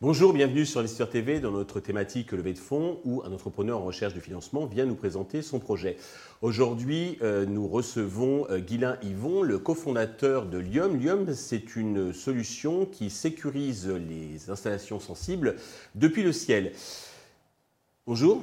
Bonjour, bienvenue sur l'Histoire TV dans notre thématique levée de fonds où un entrepreneur en recherche de financement vient nous présenter son projet. Aujourd'hui, euh, nous recevons euh, Guilain Yvon, le cofondateur de Lium. Lium, c'est une solution qui sécurise les installations sensibles depuis le ciel. Bonjour.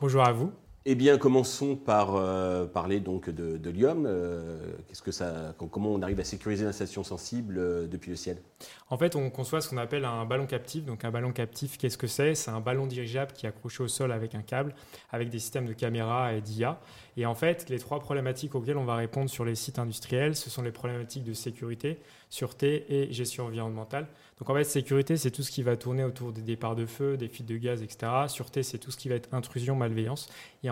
Bonjour à vous. Eh bien, commençons par euh, parler donc de, de Lium. Euh, qu'est-ce que ça, comment on arrive à sécuriser l'installation sensible euh, depuis le ciel? En fait, on conçoit ce qu'on appelle un ballon captif. Donc, un ballon captif, qu'est-ce que c'est? C'est un ballon dirigeable qui est accroché au sol avec un câble, avec des systèmes de caméra et d'IA. Et en fait, les trois problématiques auxquelles on va répondre sur les sites industriels, ce sont les problématiques de sécurité, sûreté et gestion environnementale. Donc en fait, sécurité, c'est tout ce qui va tourner autour des départs de feu, des fuites de gaz, etc. Sûreté, c'est tout ce qui va être intrusion, malveillance. Et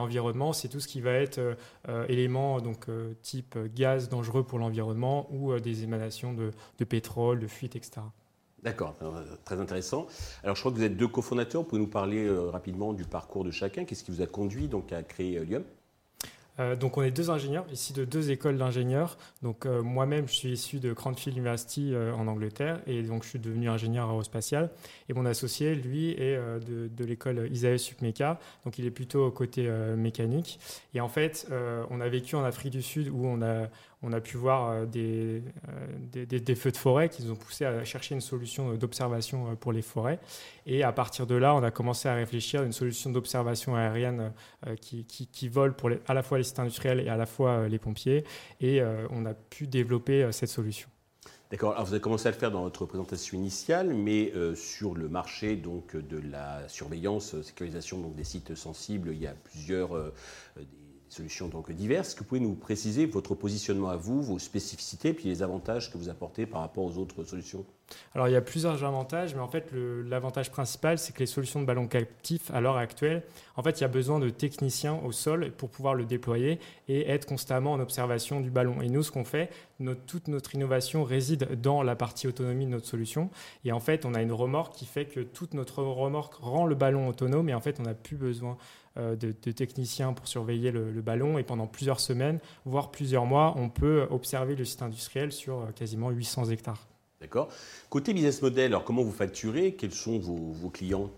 c'est tout ce qui va être euh, euh, éléments donc, euh, type gaz dangereux pour l'environnement ou des émanations de, de, pétrole, de fuite, etc. D'accord, très intéressant. Alors je crois que vous êtes deux cofondateurs. Vous pouvez nous parler rapidement du parcours de chacun Qu'est-ce qui vous a conduit donc, à créer Lium? Euh, donc on est deux ingénieurs, ici de deux écoles d'ingénieurs. Donc euh, moi-même, je suis issu de Cranfield University euh, en Angleterre et donc je suis devenu ingénieur aérospatial. Et mon associé, lui, est de, l'école Isaïe Supmeca, donc il est plutôt côté mécanique. Et en fait, on a vécu en Afrique du Sud où on a, on a pu voir euh, euh, des, feux de forêt qui nous ont poussé à chercher une solution d'observation euh, pour les forêts. Et à partir de là, on a commencé à réfléchir à une solution d'observation aérienne qui, qui, vole pour à la fois les sites industriels et à la fois les pompiers. Et on a pu développer cette solution. D'accord. Alors vous avez commencé à le faire dans votre présentation initiale, mais sur le marché donc de la surveillance, sécurisation donc des sites sensibles, il y a plusieurs solutions donc diverses. Est-ce que vous nous préciser votre positionnement à vous, vos spécificités, puis les avantages que vous apportez par rapport aux autres solutions? Alors il y a plusieurs avantages, mais en fait l'avantage principal, c'est que les solutions de ballon captif à l'heure actuelle, en fait il y a besoin de techniciens au sol pour pouvoir le déployer et être constamment en observation du ballon. Et nous, ce qu'on fait, toute notre innovation réside dans la partie autonomie de notre solution. Et en fait, on a une remorque qui fait que toute notre remorque rend le ballon autonome et en fait, on n'a plus besoin euh, de, techniciens pour surveiller le, ballon. Et pendant plusieurs semaines, voire plusieurs mois, on peut observer le site industriel sur euh, quasiment 800 hectares. D'accord. Côté business model, alors comment vous facturez? Quels sont vos, clients?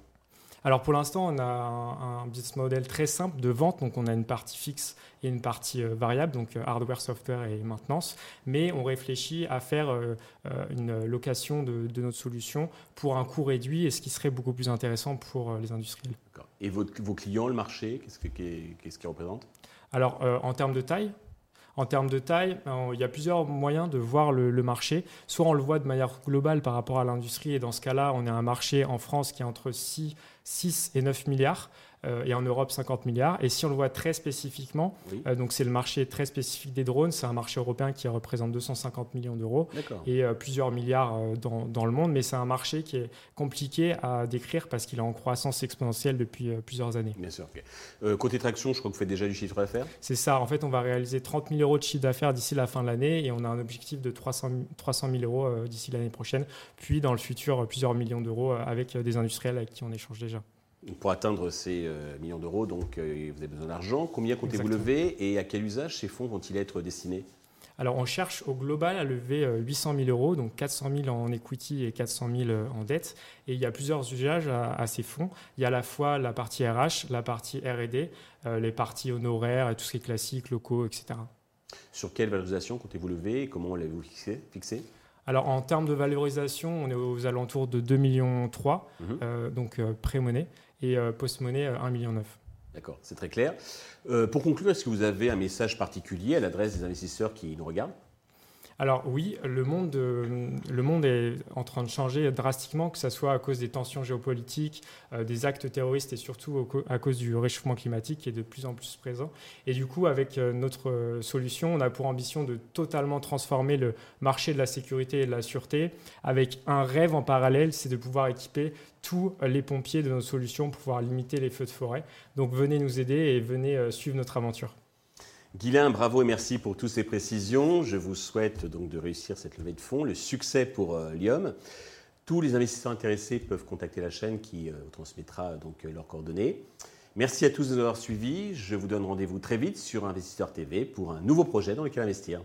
Alors pour l'instant, on a un, business model très simple de vente, donc on a une partie fixe et une partie euh, variable, donc hardware, software et maintenance, mais on réfléchit à faire une location de, de, notre solution pour un coût réduit et ce qui serait beaucoup plus intéressant pour les industriels. Et vos clients, le marché, qu'est-ce qu'ils représentent? Alors, euh, en termes de taille, en termes de taille, euh, il y a plusieurs moyens de voir le, le, marché. Soit on le voit de manière globale par rapport à l'industrie, et dans ce cas-là, on a un marché en France qui est entre 6, 6 et 9 milliards. Euh, et en Europe 50 milliards. Et si on le voit très spécifiquement, euh, donc c'est le marché très spécifique des drones, c'est un marché européen qui représente 250 millions d'euros et euh, plusieurs milliards dans, dans, le monde, mais c'est un marché qui est compliqué à décrire parce qu'il est en croissance exponentielle depuis plusieurs années. Bien sûr. côté traction, je crois que vous faites déjà du chiffre d'affaires C'est ça. En fait, on va réaliser 30 000 euros de chiffre d'affaires d'ici la fin de l'année et on a un objectif de 300, 300 000 euros d'ici l'année prochaine, puis dans le futur plusieurs millions d'euros avec des industriels avec qui on échange déjà. Pour atteindre ces euh, millions d'euros, donc euh, vous avez besoin d'argent. Combien comptez-vous lever et à quel usage ces fonds vont-ils être destinés? Alors, on cherche au global à lever 800 euh, 000 euros, donc 400 000 en equity et 400 000 en dette. Et il y a plusieurs usages à, ces fonds. Il y a à la fois la partie RH, la partie R&D, les parties honoraires, tout ce qui est classique, locaux, etc. Sur quelle valorisation comptez-vous lever et comment l'avez-vous fixé, alors en termes de valorisation, on est aux alentours de 2,3 millions, mhm. donc pré-monnaie et euh, post-monnaie 1,9 euh, million. D'accord, c'est très clair. Euh, pour conclure, est-ce que vous avez un message particulier à l'adresse des investisseurs qui nous regardent? Alors oui, le monde, le monde est en train de changer drastiquement, que ce soit à cause des tensions géopolitiques, des actes terroristes et surtout à cause du réchauffement climatique qui est de plus en plus présent. Et du coup, avec notre solution, on a pour ambition de totalement transformer le marché de la sécurité et de la sûreté avec un rêve en parallèle, c'est de pouvoir équiper tous les pompiers de nos solutions pour pouvoir limiter les feux de forêt. Donc venez nous aider et venez euh, suivre notre aventure. Guylain, bravo et merci pour toutes ces précisions. Je vous souhaite donc de réussir cette levée de fonds, le succès pour euh, Lium. Tous les investisseurs intéressés peuvent contacter la chaîne qui euh, transmettra donc leurs coordonnées. Merci à tous de nous avoir suivis. Je vous donne rendez-vous très vite sur Investisseur TV pour un nouveau projet dans lequel investir.